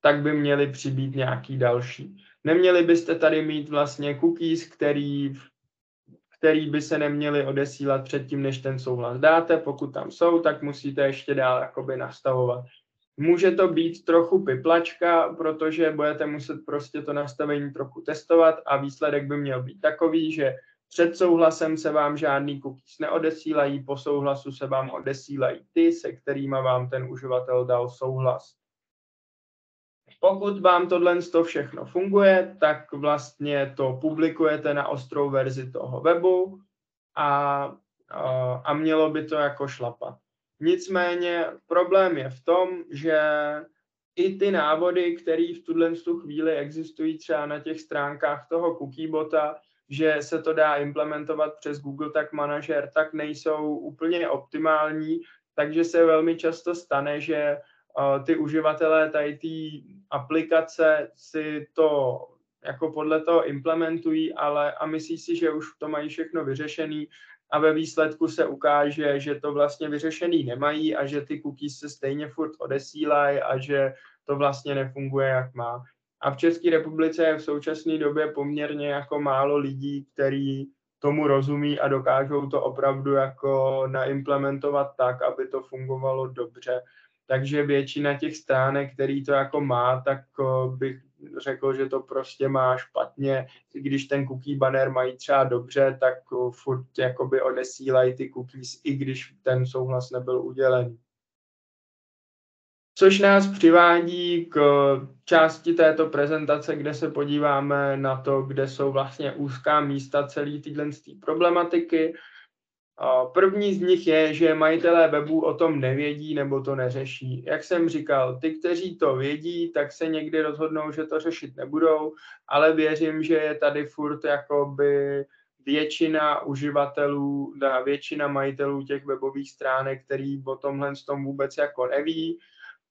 tak by měly přibýt nějaký další. Neměli byste tady mít vlastně cookies, který, který by se neměly odesílat předtím, než ten souhlas dáte. Pokud tam jsou, tak musíte ještě dál jakoby nastavovat. Může to být trochu piplačka, protože budete muset prostě to nastavení trochu testovat a výsledek by měl být takový, že před souhlasem se vám žádný cookies neodesílají, po souhlasu se vám odesílají ty, se kterými vám ten uživatel dal souhlas. Pokud vám tohle to všechno funguje, tak vlastně to publikujete na ostrou verzi toho webu a, a mělo by to jako šlapat. Nicméně problém je v tom, že i ty návody, které v tuhle chvíli existují třeba na těch stránkách toho cookiebota, že se to dá implementovat přes Google Tag Manager, tak nejsou úplně optimální, takže se velmi často stane, že ty uživatelé tady té aplikace si to jako podle toho implementují, ale a myslí si, že už to mají všechno vyřešený a ve výsledku se ukáže, že to vlastně vyřešený nemají a že ty cookies se stejně furt odesílají a že to vlastně nefunguje, jak má. A v České republice je v současné době poměrně jako málo lidí, kteří tomu rozumí a dokážou to opravdu jako naimplementovat tak, aby to fungovalo dobře. Takže většina těch stránek, který to jako má, tak bych řekl, že to prostě má špatně. Když ten cookie banner mají třeba dobře, tak furt jakoby odesílají ty cookies, i když ten souhlas nebyl udělen. Což nás přivádí k části této prezentace, kde se podíváme na to, kde jsou vlastně úzká místa celé téhle problematiky. První z nich je, že majitelé webů o tom nevědí nebo to neřeší. Jak jsem říkal, ty, kteří to vědí, tak se někdy rozhodnou, že to řešit nebudou, ale věřím, že je tady furt jakoby většina uživatelů, většina majitelů těch webových stránek, který o tomhle tom vůbec jako neví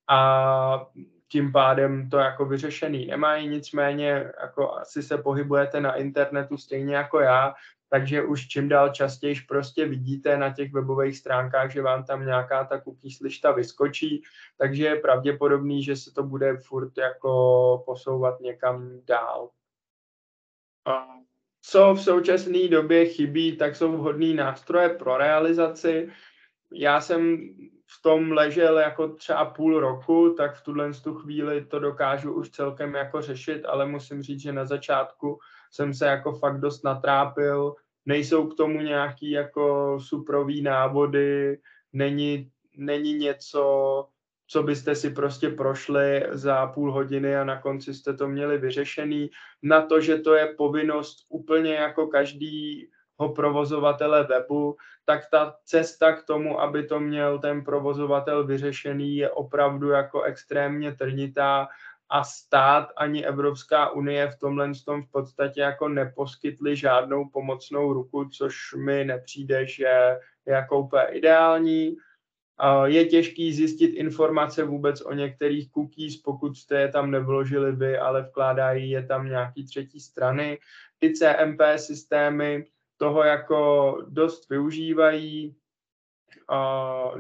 a tím pádem to jako vyřešený nemají, nicméně jako asi se pohybujete na internetu stejně jako já, takže už čím dál častěji prostě vidíte na těch webových stránkách, že vám tam nějaká ta cookies lišta vyskočí, takže je pravděpodobný, že se to bude furt jako posouvat někam dál. Co v současné době chybí, tak jsou vhodné nástroje pro realizaci. Já jsem v tom ležel jako třeba půl roku, tak v tuhle tu chvíli to dokážu už celkem jako řešit, ale musím říct, že na začátku jsem se jako fakt dost natrápil, nejsou k tomu nějaký jako suprový návody, není, není něco, co byste si prostě prošli za půl hodiny a na konci jste to měli vyřešený. Na to, že to je povinnost úplně jako každý provozovatele webu, tak ta cesta k tomu, aby to měl ten provozovatel vyřešený, je opravdu jako extrémně trnitá a stát ani Evropská unie v tomhle tom v podstatě jako neposkytli žádnou pomocnou ruku, což mi nepřijde, že je jako úplně ideální. Je těžký zjistit informace vůbec o některých cookies, pokud jste je tam nevložili vy, ale vkládají je tam nějaký třetí strany. Ty CMP systémy toho jako dost využívají,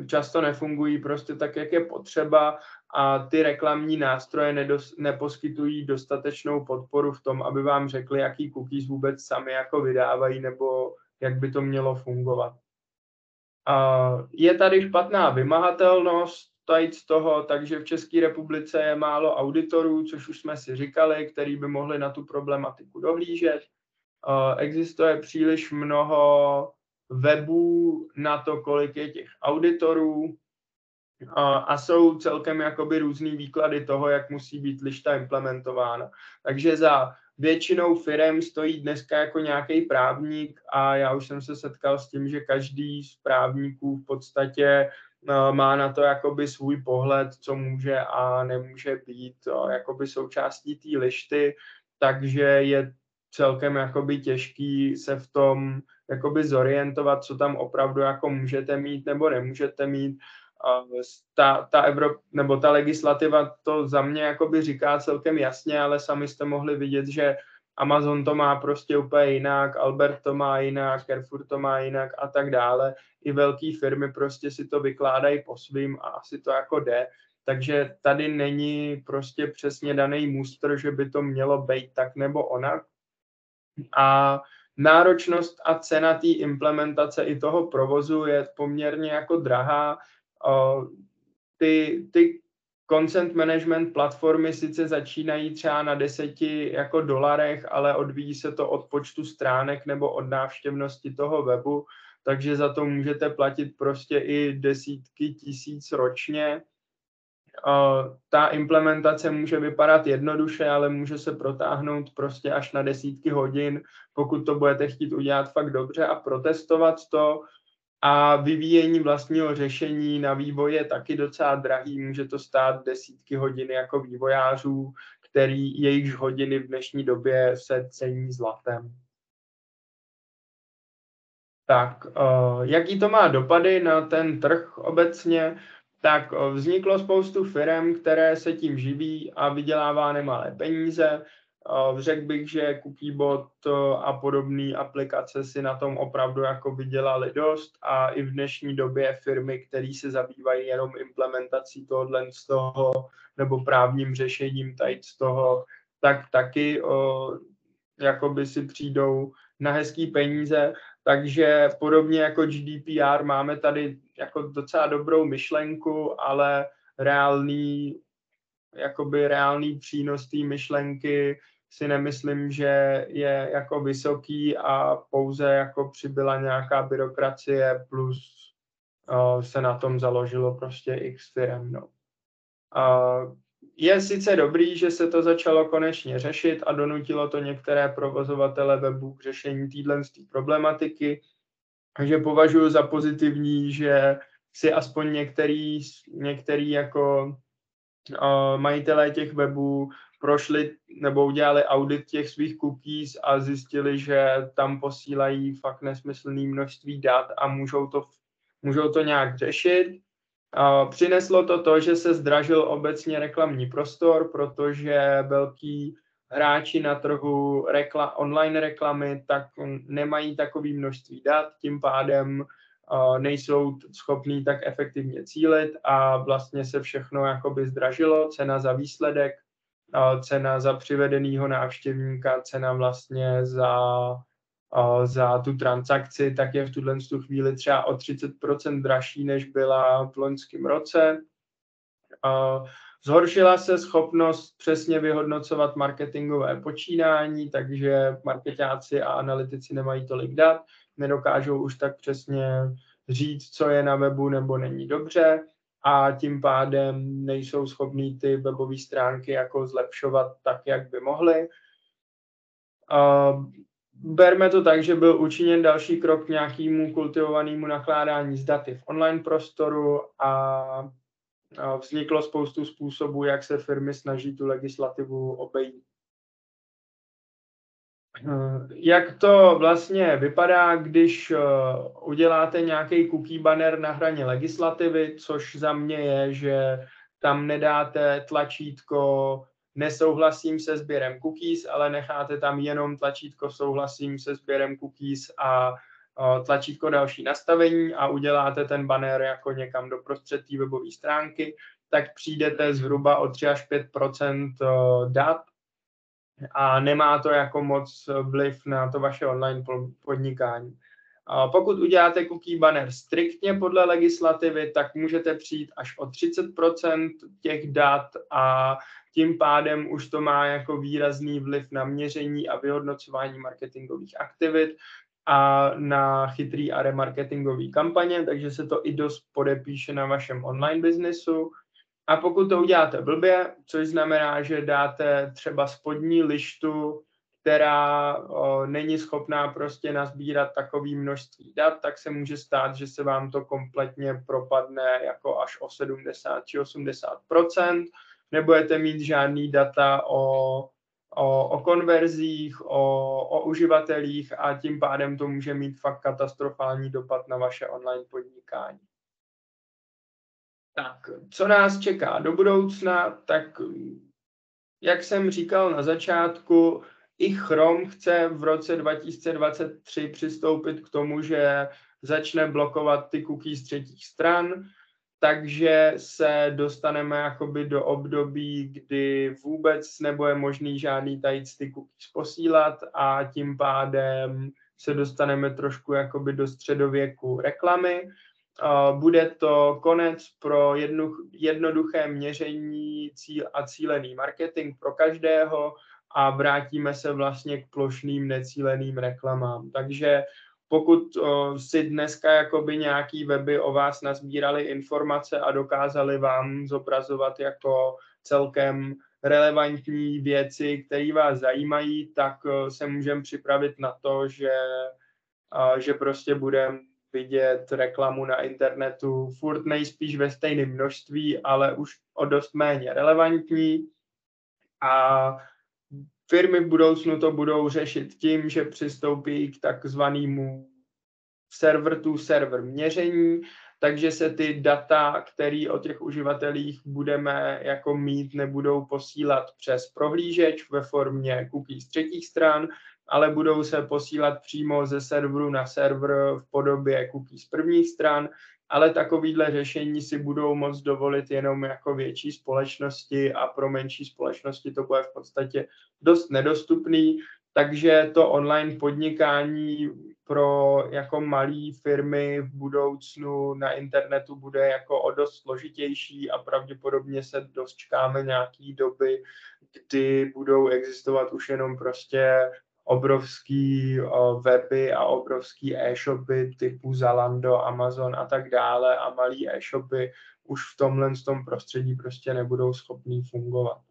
často nefungují prostě tak, jak je potřeba a ty reklamní nástroje nedos, neposkytují dostatečnou podporu v tom, aby vám řekli, jaký cookies vůbec sami jako vydávají nebo jak by to mělo fungovat. Je tady špatná vymahatelnost tady z toho, takže v České republice je málo auditorů, což už jsme si říkali, který by mohli na tu problematiku dohlížet. Existuje příliš mnoho webů na to, kolik je těch auditorů a jsou celkem jakoby různý výklady toho, jak musí být lišta implementována. Takže za většinou firm stojí dneska jako nějaký právník a já už jsem se setkal s tím, že každý z právníků v podstatě má na to jakoby svůj pohled, co může a nemůže být jakoby součástí té lišty takže je celkem jakoby těžký se v tom jakoby zorientovat, co tam opravdu jako můžete mít nebo nemůžete mít. Ta, ta Evrop, nebo ta legislativa to za mě jakoby říká celkem jasně, ale sami jste mohli vidět, že Amazon to má prostě úplně jinak, Albert to má jinak, Carrefour to má jinak a tak dále. I velké firmy prostě si to vykládají po svým a asi to jako jde. Takže tady není prostě přesně daný muster, že by to mělo být tak nebo onak. A náročnost a cena té implementace i toho provozu je poměrně jako drahá. Ty, ty content management platformy sice začínají třeba na deseti jako dolarech, ale odvíjí se to od počtu stránek nebo od návštěvnosti toho webu, takže za to můžete platit prostě i desítky tisíc ročně. Ta implementace může vypadat jednoduše, ale může se protáhnout prostě až na desítky hodin, pokud to budete chtít udělat fakt dobře a protestovat to, a vyvíjení vlastního řešení na vývoj je taky docela drahý, může to stát desítky hodin jako vývojářů, který jejichž hodiny v dnešní době se cení zlatem. Tak, uh, jaký to má dopady na ten trh obecně? Tak uh, vzniklo spoustu firm, které se tím živí a vydělává nemalé peníze. Řekl bych, že Cookiebot a podobné aplikace si na tom opravdu jako vydělali dost a i v dnešní době firmy, které se zabývají jenom implementací tohohle z toho nebo právním řešením tady z toho, tak taky o, jakoby si přijdou na hezký peníze, takže podobně jako GDPR máme tady jako docela dobrou myšlenku, ale reálný jakoby reálný přínos té myšlenky si nemyslím, že je jako vysoký a pouze jako přibyla nějaká byrokracie plus se na tom založilo prostě x firm. No. Uh, je sice dobrý, že se to začalo konečně řešit a donutilo to některé provozovatele webu k řešení téhle problematiky, takže považuji za pozitivní, že si aspoň některý, některý jako majitelé těch webů prošli nebo udělali audit těch svých cookies a zjistili, že tam posílají fakt nesmyslné množství dat a můžou to, můžou to nějak řešit. Přineslo to to, že se zdražil obecně reklamní prostor, protože velký hráči na trhu rekla, online reklamy tak nemají takové množství dat, tím pádem nejsou schopní tak efektivně cílit a vlastně se všechno jakoby zdražilo, cena za výsledek cena za přivedenýho návštěvníka, cena vlastně za, za tu transakci, tak je v tuhle tu chvíli třeba o 30% dražší, než byla v loňském roce. Zhoršila se schopnost přesně vyhodnocovat marketingové počínání, takže marketáci a analytici nemají tolik dat, nedokážou už tak přesně říct, co je na webu nebo není dobře a tím pádem nejsou schopní ty webové stránky jako zlepšovat tak, jak by mohly. Uh, berme to tak, že byl učiněn další krok k nějakému kultivovanému nakládání s daty v online prostoru a vzniklo spoustu způsobů, jak se firmy snaží tu legislativu obejít. Eh, jak to vlastně vypadá, když eh, uděláte nějaký cookie banner na hraně legislativy, což za mě je, že tam nedáte tlačítko nesouhlasím se sběrem cookies, ale necháte tam jenom tlačítko souhlasím se sběrem cookies a eh, tlačítko další nastavení a uděláte ten banner jako někam do prostřed té webové stránky, tak přijdete zhruba o 3 až 5% dat a nemá to jako moc vliv na to vaše online podnikání. Pokud uděláte cookie banner striktně podle legislativy, tak můžete přijít až o 30% těch dat a tím pádem už to má jako výrazný vliv na měření a vyhodnocování marketingových aktivit a na chytrý a remarketingový kampaně, takže se to i dost podepíše na vašem online biznesu. A pokud to uděláte blbě, což znamená, že dáte třeba spodní lištu, která o, není schopná prostě nazbírat takové množství dat, tak se může stát, že se vám to kompletně propadne jako až o 70 či 80 Nebudete mít žádný data o, o, o konverzích, o, o uživatelích a tím pádem to může mít fakt katastrofální dopad na vaše online podnikání. Tak, co nás čeká do budoucna, tak jak jsem říkal na začátku, i Chrome chce v roce 2023 přistoupit k tomu, že začne blokovat ty cookies třetích stran, takže se dostaneme jakoby do období, kdy vůbec nebude možný žádný tající cookies posílat a tím pádem se dostaneme trošku jakoby do středověku reklamy. Bude to konec pro jednu, jednoduché měření cíl a cílený marketing pro každého a vrátíme se vlastně k plošným necíleným reklamám. Takže pokud o, si dneska jakoby nějaký weby o vás nazbírali informace a dokázali vám zobrazovat jako celkem relevantní věci, které vás zajímají, tak o, se můžeme připravit na to, že, o, že prostě budeme vidět reklamu na internetu furt nejspíš ve stejném množství, ale už o dost méně relevantní. A Firmy v budoucnu to budou řešit tím, že přistoupí k takzvanému server-to-server měření, takže se ty data, které o těch uživatelích budeme jako mít, nebudou posílat přes prohlížeč ve formě cookies třetích stran, ale budou se posílat přímo ze serveru na server v podobě cookies prvních stran, ale takovýhle řešení si budou moct dovolit jenom jako větší společnosti a pro menší společnosti to bude v podstatě dost nedostupný, takže to online podnikání pro jako malé firmy v budoucnu na internetu bude jako o dost složitější a pravděpodobně se dočkáme nějaký doby, kdy budou existovat už jenom prostě obrovský weby a obrovský e-shopy typu Zalando, Amazon a tak dále a malý e-shopy už v tomhle tom prostředí prostě nebudou schopný fungovat.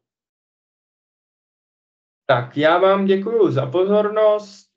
Tak já vám děkuji za pozornost